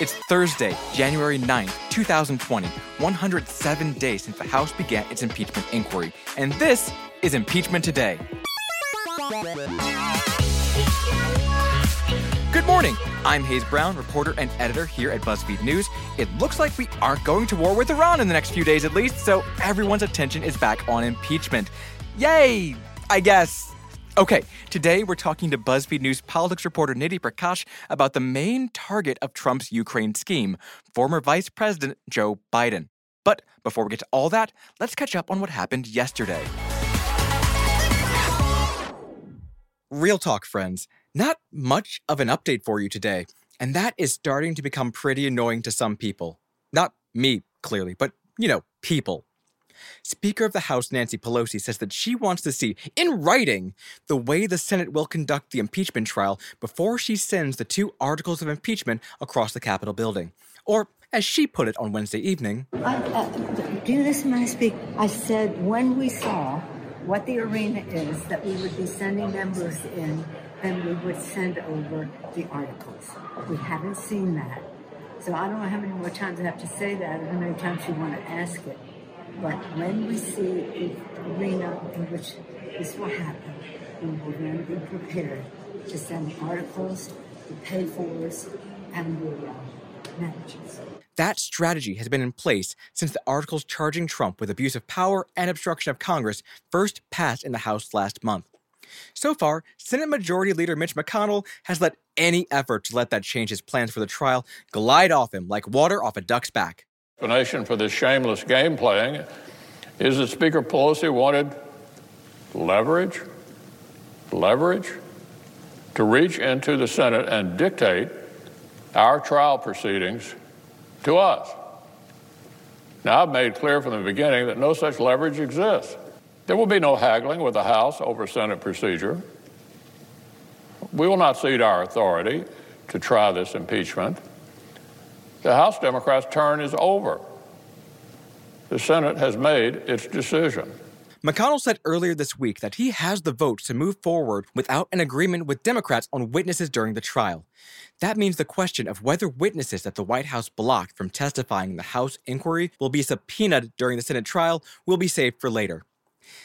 It's Thursday, January 9th, 2020, 107 days since the House began its impeachment inquiry. And this is Impeachment Today. Good morning. I'm Hayes Brown, reporter and editor here at BuzzFeed News. It looks like we aren't going to war with Iran in the next few days at least, so everyone's attention is back on impeachment. Yay! I guess. Okay, today we're talking to BuzzFeed News politics reporter Nidhi Prakash about the main target of Trump's Ukraine scheme, former Vice President Joe Biden. But before we get to all that, let's catch up on what happened yesterday. Real talk, friends. Not much of an update for you today, and that is starting to become pretty annoying to some people. Not me, clearly, but, you know, people. Speaker of the House Nancy Pelosi says that she wants to see, in writing, the way the Senate will conduct the impeachment trial before she sends the two articles of impeachment across the Capitol building. Or, as she put it on Wednesday evening, I, uh, do you listen when I speak? I said when we saw what the arena is that we would be sending members in, then we would send over the articles. We haven't seen that. So I don't know how many more times I have to say that or how many times you want to ask it. But when we see the arena in which this will happen, we will then be prepared to send articles, the pay-fors, and the uh, managers. That strategy has been in place since the articles charging Trump with abuse of power and obstruction of Congress first passed in the House last month. So far, Senate Majority Leader Mitch McConnell has let any effort to let that change his plans for the trial glide off him like water off a duck's back explanation for this shameless game playing is that Speaker Pelosi wanted leverage, leverage to reach into the Senate and dictate our trial proceedings to us. Now, I've made clear from the beginning that no such leverage exists. There will be no haggling with the House over Senate procedure. We will not cede our authority to try this impeachment. The House Democrats' turn is over. The Senate has made its decision. McConnell said earlier this week that he has the votes to move forward without an agreement with Democrats on witnesses during the trial. That means the question of whether witnesses that the White House blocked from testifying in the House inquiry will be subpoenaed during the Senate trial will be saved for later.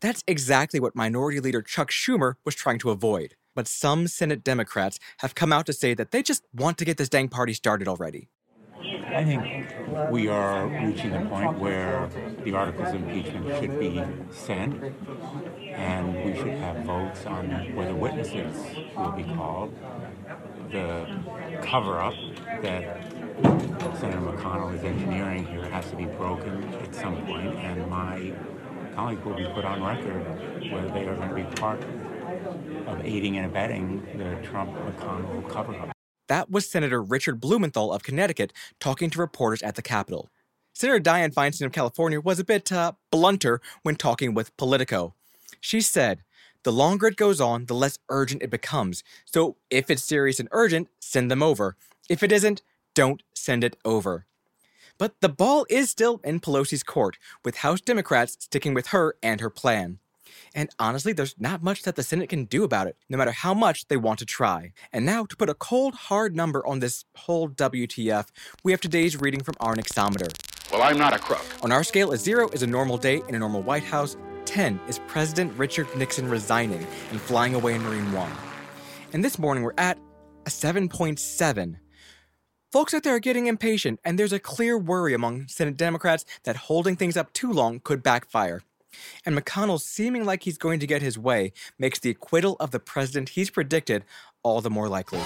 That's exactly what Minority Leader Chuck Schumer was trying to avoid. But some Senate Democrats have come out to say that they just want to get this dang party started already. I think we are reaching a point where the articles of impeachment should be sent, and we should have votes on whether witnesses will be called. The cover-up that Senator McConnell is engineering here has to be broken at some point, and my colleagues will be put on record whether they are going to be part of aiding and abetting the Trump-McConnell cover-up. That was Senator Richard Blumenthal of Connecticut talking to reporters at the Capitol. Senator Dianne Feinstein of California was a bit uh, blunter when talking with Politico. She said, The longer it goes on, the less urgent it becomes. So if it's serious and urgent, send them over. If it isn't, don't send it over. But the ball is still in Pelosi's court, with House Democrats sticking with her and her plan. And honestly, there's not much that the Senate can do about it, no matter how much they want to try. And now, to put a cold, hard number on this whole WTF, we have today's reading from our Nixometer. Well, I'm not a crook. On our scale, a zero is a normal day in a normal White House, 10 is President Richard Nixon resigning and flying away in Marine One. And this morning, we're at a 7.7. Folks out there are getting impatient, and there's a clear worry among Senate Democrats that holding things up too long could backfire. And McConnell seeming like he's going to get his way makes the acquittal of the president he's predicted all the more likely.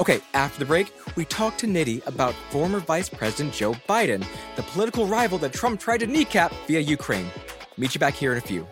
Okay, after the break, we talk to Nidhi about former Vice President Joe Biden, the political rival that Trump tried to kneecap via Ukraine. Meet you back here in a few.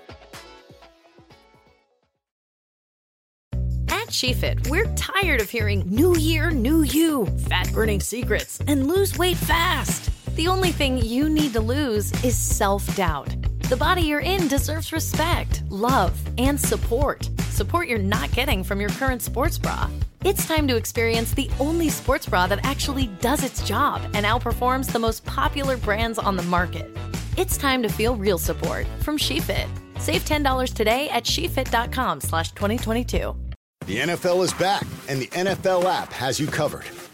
At SheFit, we're tired of hearing new year, new you, fat burning secrets, and lose weight fast. The only thing you need to lose is self doubt. The body you're in deserves respect, love, and support. Support you're not getting from your current sports bra. It's time to experience the only sports bra that actually does its job and outperforms the most popular brands on the market. It's time to feel real support from SheFit. Save $10 today at shefit.com slash 2022. The NFL is back, and the NFL app has you covered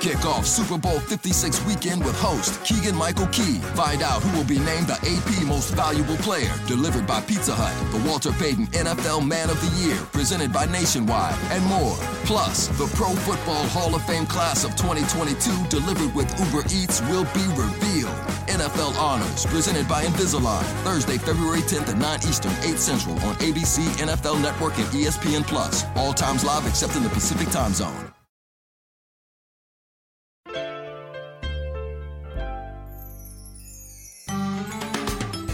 Kick off Super Bowl 56 weekend with host Keegan Michael Key. Find out who will be named the AP Most Valuable Player, delivered by Pizza Hut, the Walter Payton NFL Man of the Year, presented by Nationwide, and more. Plus, the Pro Football Hall of Fame class of 2022, delivered with Uber Eats, will be revealed. NFL Honors, presented by Invisalign, Thursday, February 10th at 9 Eastern, 8 Central on ABC, NFL Network, and ESPN Plus. All times live except in the Pacific Time Zone.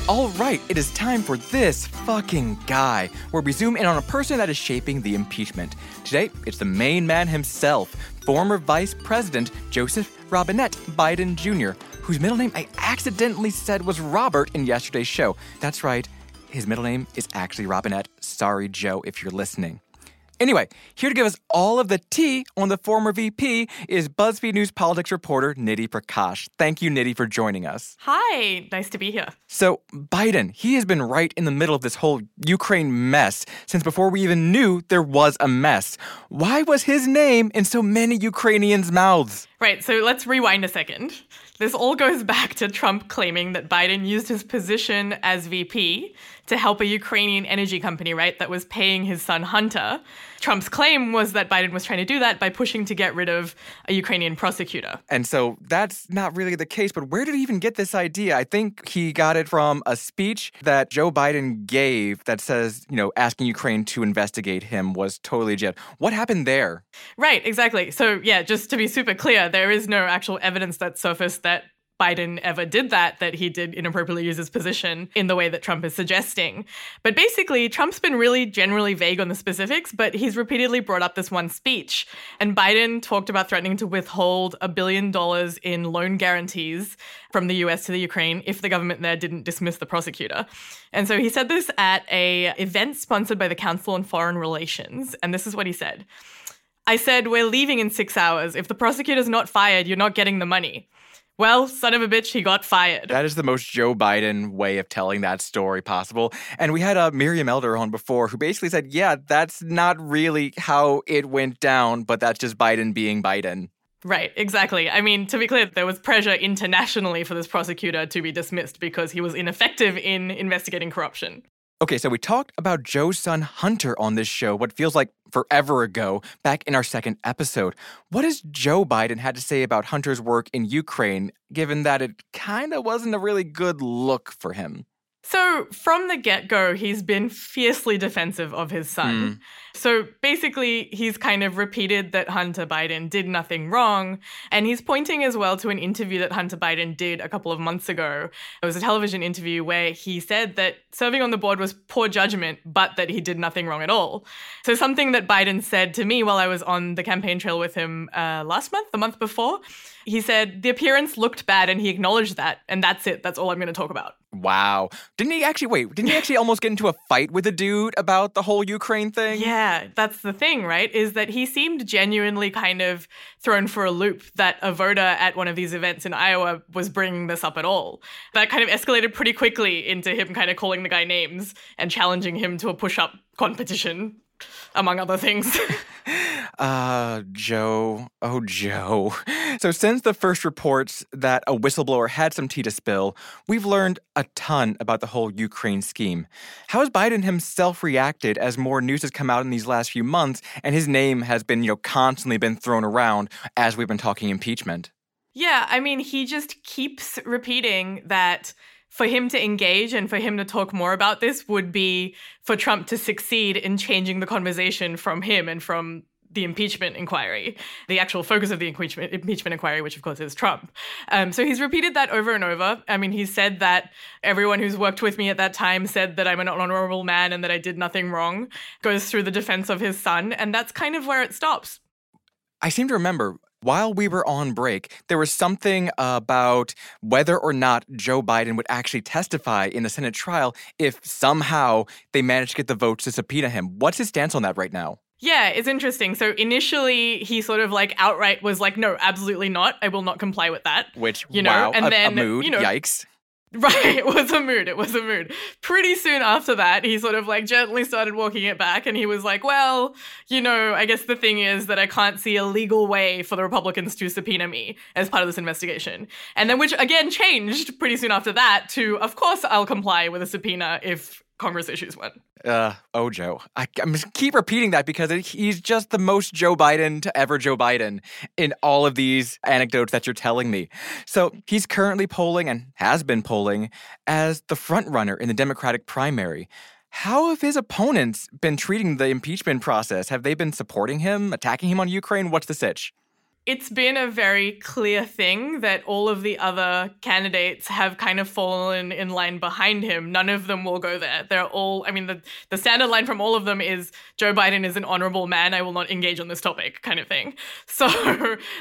All right, it is time for this fucking guy, where we zoom in on a person that is shaping the impeachment. Today, it's the main man himself, former Vice President Joseph Robinette Biden Jr., whose middle name I accidentally said was Robert in yesterday's show. That's right, his middle name is actually Robinette. Sorry, Joe, if you're listening. Anyway, here to give us all of the tea on the former VP is BuzzFeed News politics reporter Nidhi Prakash. Thank you, Nidhi, for joining us. Hi, nice to be here. So, Biden, he has been right in the middle of this whole Ukraine mess since before we even knew there was a mess. Why was his name in so many Ukrainians' mouths? Right, so let's rewind a second. This all goes back to Trump claiming that Biden used his position as VP to help a Ukrainian energy company, right, that was paying his son Hunter. Trump's claim was that Biden was trying to do that by pushing to get rid of a Ukrainian prosecutor. And so that's not really the case, but where did he even get this idea? I think he got it from a speech that Joe Biden gave that says, you know, asking Ukraine to investigate him was totally legit. What happened there? Right, exactly. So, yeah, just to be super clear, there is no actual evidence that surfaced that Biden ever did that, that he did inappropriately use his position in the way that Trump is suggesting. But basically, Trump's been really generally vague on the specifics, but he's repeatedly brought up this one speech. And Biden talked about threatening to withhold a billion dollars in loan guarantees from the US to the Ukraine if the government there didn't dismiss the prosecutor. And so he said this at a event sponsored by the Council on Foreign Relations, and this is what he said. I said, We're leaving in six hours. If the prosecutor's not fired, you're not getting the money. Well, son of a bitch, he got fired. That is the most Joe Biden way of telling that story possible. And we had uh, Miriam Elder on before who basically said, yeah, that's not really how it went down, but that's just Biden being Biden. Right, exactly. I mean, to be clear, there was pressure internationally for this prosecutor to be dismissed because he was ineffective in investigating corruption. Okay, so we talked about Joe's son Hunter on this show, what feels like forever ago, back in our second episode. What has Joe Biden had to say about Hunter's work in Ukraine, given that it kind of wasn't a really good look for him? So, from the get go, he's been fiercely defensive of his son. Mm. So, basically, he's kind of repeated that Hunter Biden did nothing wrong. And he's pointing as well to an interview that Hunter Biden did a couple of months ago. It was a television interview where he said that serving on the board was poor judgment, but that he did nothing wrong at all. So, something that Biden said to me while I was on the campaign trail with him uh, last month, the month before, he said the appearance looked bad and he acknowledged that. And that's it. That's all I'm going to talk about. Wow. Didn't he actually, wait, didn't he actually almost get into a fight with a dude about the whole Ukraine thing? Yeah, that's the thing, right? Is that he seemed genuinely kind of thrown for a loop that a voter at one of these events in Iowa was bringing this up at all. That kind of escalated pretty quickly into him kind of calling the guy names and challenging him to a push up competition among other things. uh, Joe. Oh, Joe. So, since the first reports that a whistleblower had some tea to spill, we've learned a ton about the whole Ukraine scheme. How has Biden himself reacted as more news has come out in these last few months and his name has been, you know, constantly been thrown around as we've been talking impeachment? Yeah, I mean, he just keeps repeating that for him to engage and for him to talk more about this would be for Trump to succeed in changing the conversation from him and from the impeachment inquiry, the actual focus of the impeachment, impeachment inquiry, which of course is Trump. Um, so he's repeated that over and over. I mean, he said that everyone who's worked with me at that time said that I'm an honorable man and that I did nothing wrong, goes through the defense of his son, and that's kind of where it stops. I seem to remember While we were on break, there was something about whether or not Joe Biden would actually testify in the Senate trial if somehow they managed to get the votes to subpoena him. What's his stance on that right now? Yeah, it's interesting. So initially, he sort of like outright was like, "No, absolutely not. I will not comply with that." Which you know, wow, and a, then a you know, Yikes. Right, it was a mood. It was a mood. Pretty soon after that, he sort of like gently started walking it back and he was like, Well, you know, I guess the thing is that I can't see a legal way for the Republicans to subpoena me as part of this investigation. And then, which again changed pretty soon after that to, Of course, I'll comply with a subpoena if Congress issues one. Uh, oh, Joe. I, just keep repeating that because it, he's just the most Joe Biden to ever Joe Biden in all of these anecdotes that you're telling me. So he's currently polling and has been polling as the front runner in the Democratic primary. How have his opponents been treating the impeachment process? Have they been supporting him, attacking him on Ukraine? What's the sitch? It's been a very clear thing that all of the other candidates have kind of fallen in line behind him. None of them will go there. They're all, I mean, the, the standard line from all of them is Joe Biden is an honorable man. I will not engage on this topic, kind of thing. So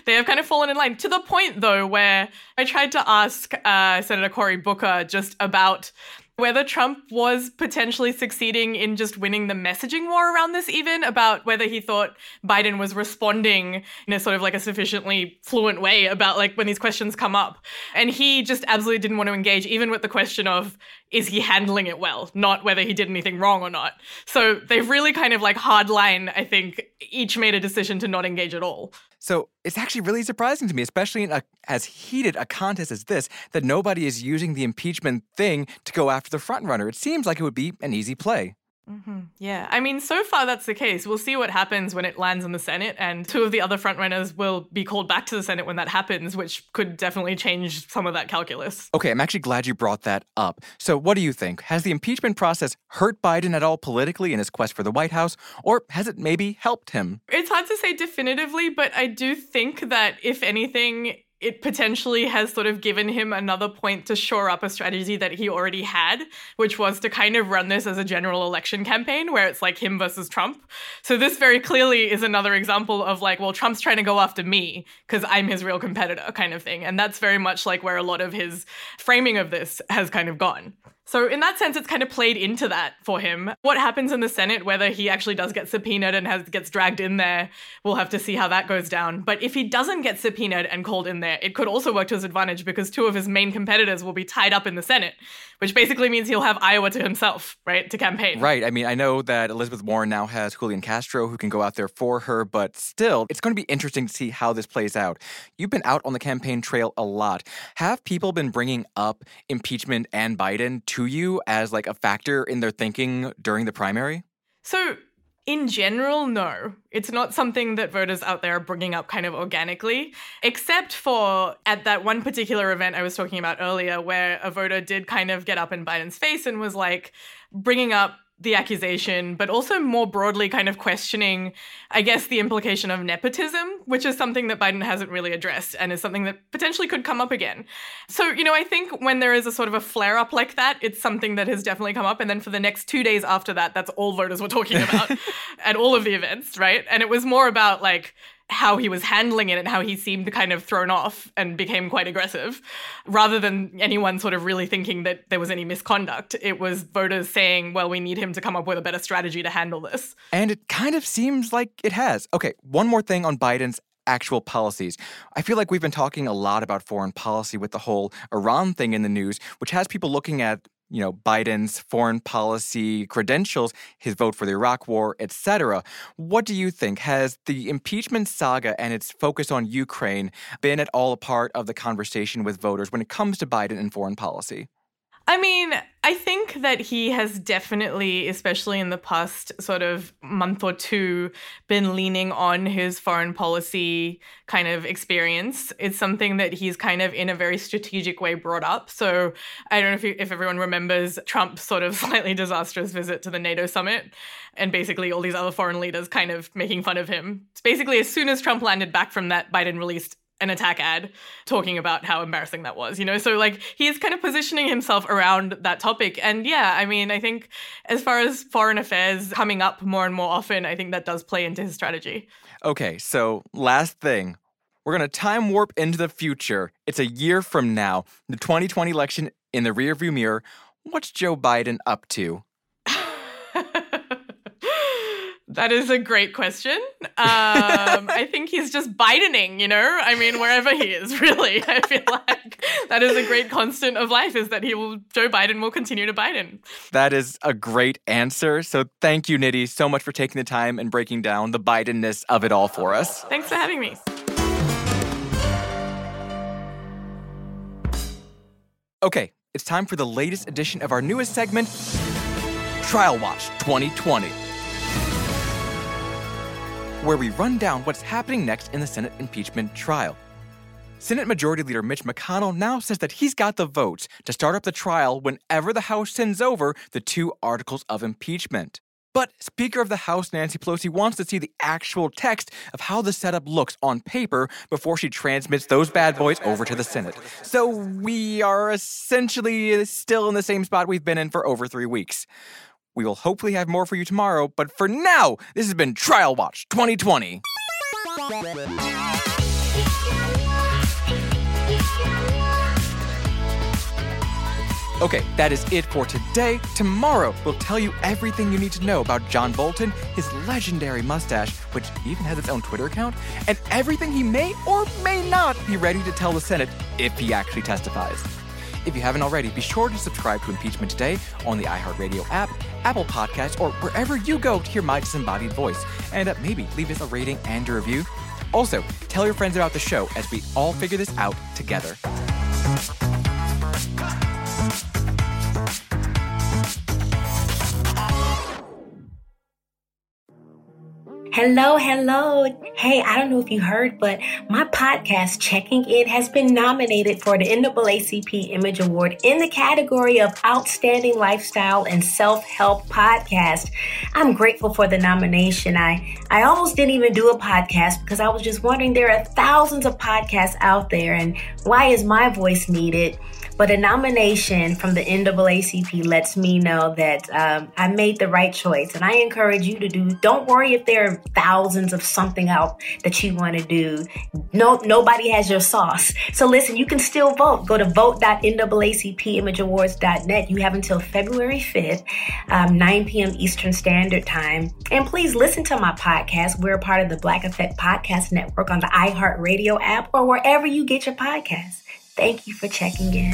they have kind of fallen in line to the point, though, where I tried to ask uh, Senator Cory Booker just about whether Trump was potentially succeeding in just winning the messaging war around this, even about whether he thought Biden was responding in a sort of like a sufficiently fluent way about like when these questions come up. And he just absolutely didn't want to engage, even with the question of is he handling it well, not whether he did anything wrong or not. So they've really kind of like hardline, I think, each made a decision to not engage at all. So it's actually really surprising to me, especially in a, as heated a contest as this, that nobody is using the impeachment thing to go after the frontrunner. It seems like it would be an easy play. Mm-hmm. Yeah, I mean, so far that's the case. We'll see what happens when it lands in the Senate, and two of the other frontrunners will be called back to the Senate when that happens, which could definitely change some of that calculus. Okay, I'm actually glad you brought that up. So, what do you think? Has the impeachment process hurt Biden at all politically in his quest for the White House, or has it maybe helped him? It's hard to say definitively, but I do think that if anything, it potentially has sort of given him another point to shore up a strategy that he already had, which was to kind of run this as a general election campaign where it's like him versus Trump. So this very clearly is another example of like, well, Trump's trying to go after me because I'm his real competitor kind of thing. And that's very much like where a lot of his framing of this has kind of gone. So, in that sense, it's kind of played into that for him. What happens in the Senate, whether he actually does get subpoenaed and has, gets dragged in there, we'll have to see how that goes down. But if he doesn't get subpoenaed and called in there, it could also work to his advantage because two of his main competitors will be tied up in the Senate, which basically means he'll have Iowa to himself, right, to campaign. Right. I mean, I know that Elizabeth Warren now has Julian Castro who can go out there for her, but still, it's going to be interesting to see how this plays out. You've been out on the campaign trail a lot. Have people been bringing up impeachment and Biden to you as like a factor in their thinking during the primary? So, in general, no. It's not something that voters out there are bringing up kind of organically, except for at that one particular event I was talking about earlier, where a voter did kind of get up in Biden's face and was like bringing up the accusation, but also more broadly kind of questioning, I guess, the implication of nepotism, which is something that Biden hasn't really addressed and is something that potentially could come up again. So, you know, I think when there is a sort of a flare up like that, it's something that has definitely come up. And then for the next two days after that, that's all voters were talking about at all of the events, right? And it was more about like, how he was handling it and how he seemed kind of thrown off and became quite aggressive, rather than anyone sort of really thinking that there was any misconduct. It was voters saying, well, we need him to come up with a better strategy to handle this. And it kind of seems like it has. Okay, one more thing on Biden's actual policies. I feel like we've been talking a lot about foreign policy with the whole Iran thing in the news, which has people looking at you know Biden's foreign policy credentials, his vote for the Iraq war, etc. What do you think has the impeachment saga and its focus on Ukraine been at all a part of the conversation with voters when it comes to Biden and foreign policy? I mean, I think that he has definitely, especially in the past sort of month or two, been leaning on his foreign policy kind of experience. It's something that he's kind of in a very strategic way brought up. So I don't know if, you, if everyone remembers Trump's sort of slightly disastrous visit to the NATO summit and basically all these other foreign leaders kind of making fun of him. It's basically, as soon as Trump landed back from that, Biden released an attack ad talking about how embarrassing that was, you know? So, like, he's kind of positioning himself around that topic. And yeah, I mean, I think as far as foreign affairs coming up more and more often, I think that does play into his strategy. Okay, so last thing. We're going to time warp into the future. It's a year from now, the 2020 election in the rearview mirror. What's Joe Biden up to? That is a great question. Um, I think he's just Bidening, you know? I mean, wherever he is, really. I feel like that is a great constant of life is that he will, Joe Biden will continue to Biden. That is a great answer. So thank you, Nidhi, so much for taking the time and breaking down the Bidenness of it all for us. Thanks for having me. Okay, it's time for the latest edition of our newest segment, Trial Watch 2020 where we run down what's happening next in the Senate impeachment trial. Senate Majority Leader Mitch McConnell now says that he's got the votes to start up the trial whenever the House sends over the two articles of impeachment. But Speaker of the House Nancy Pelosi wants to see the actual text of how the setup looks on paper before she transmits those bad boys over to the Senate. So we are essentially still in the same spot we've been in for over three weeks. We will hopefully have more for you tomorrow, but for now, this has been Trial Watch 2020. Okay, that is it for today. Tomorrow, we'll tell you everything you need to know about John Bolton, his legendary mustache, which even has its own Twitter account, and everything he may or may not be ready to tell the Senate if he actually testifies. If you haven't already, be sure to subscribe to Impeachment Today on the iHeartRadio app, Apple Podcasts, or wherever you go to hear my disembodied voice. And uh, maybe leave us a rating and a review. Also, tell your friends about the show as we all figure this out together. Hello, hello. Hey, I don't know if you heard, but my podcast, Checking In, has been nominated for the NAACP Image Award in the category of Outstanding Lifestyle and Self Help Podcast. I'm grateful for the nomination. I, I almost didn't even do a podcast because I was just wondering there are thousands of podcasts out there, and why is my voice needed? But a nomination from the NAACP lets me know that um, I made the right choice. And I encourage you to do, don't worry if there are thousands of something out that you want to do. No, nobody has your sauce. So listen, you can still vote. Go to vote.naacpimageawards.net. You have until February 5th, um, 9 p.m. Eastern Standard Time. And please listen to my podcast. We're a part of the Black Effect Podcast Network on the iHeartRadio app or wherever you get your podcasts. Thank you for checking in.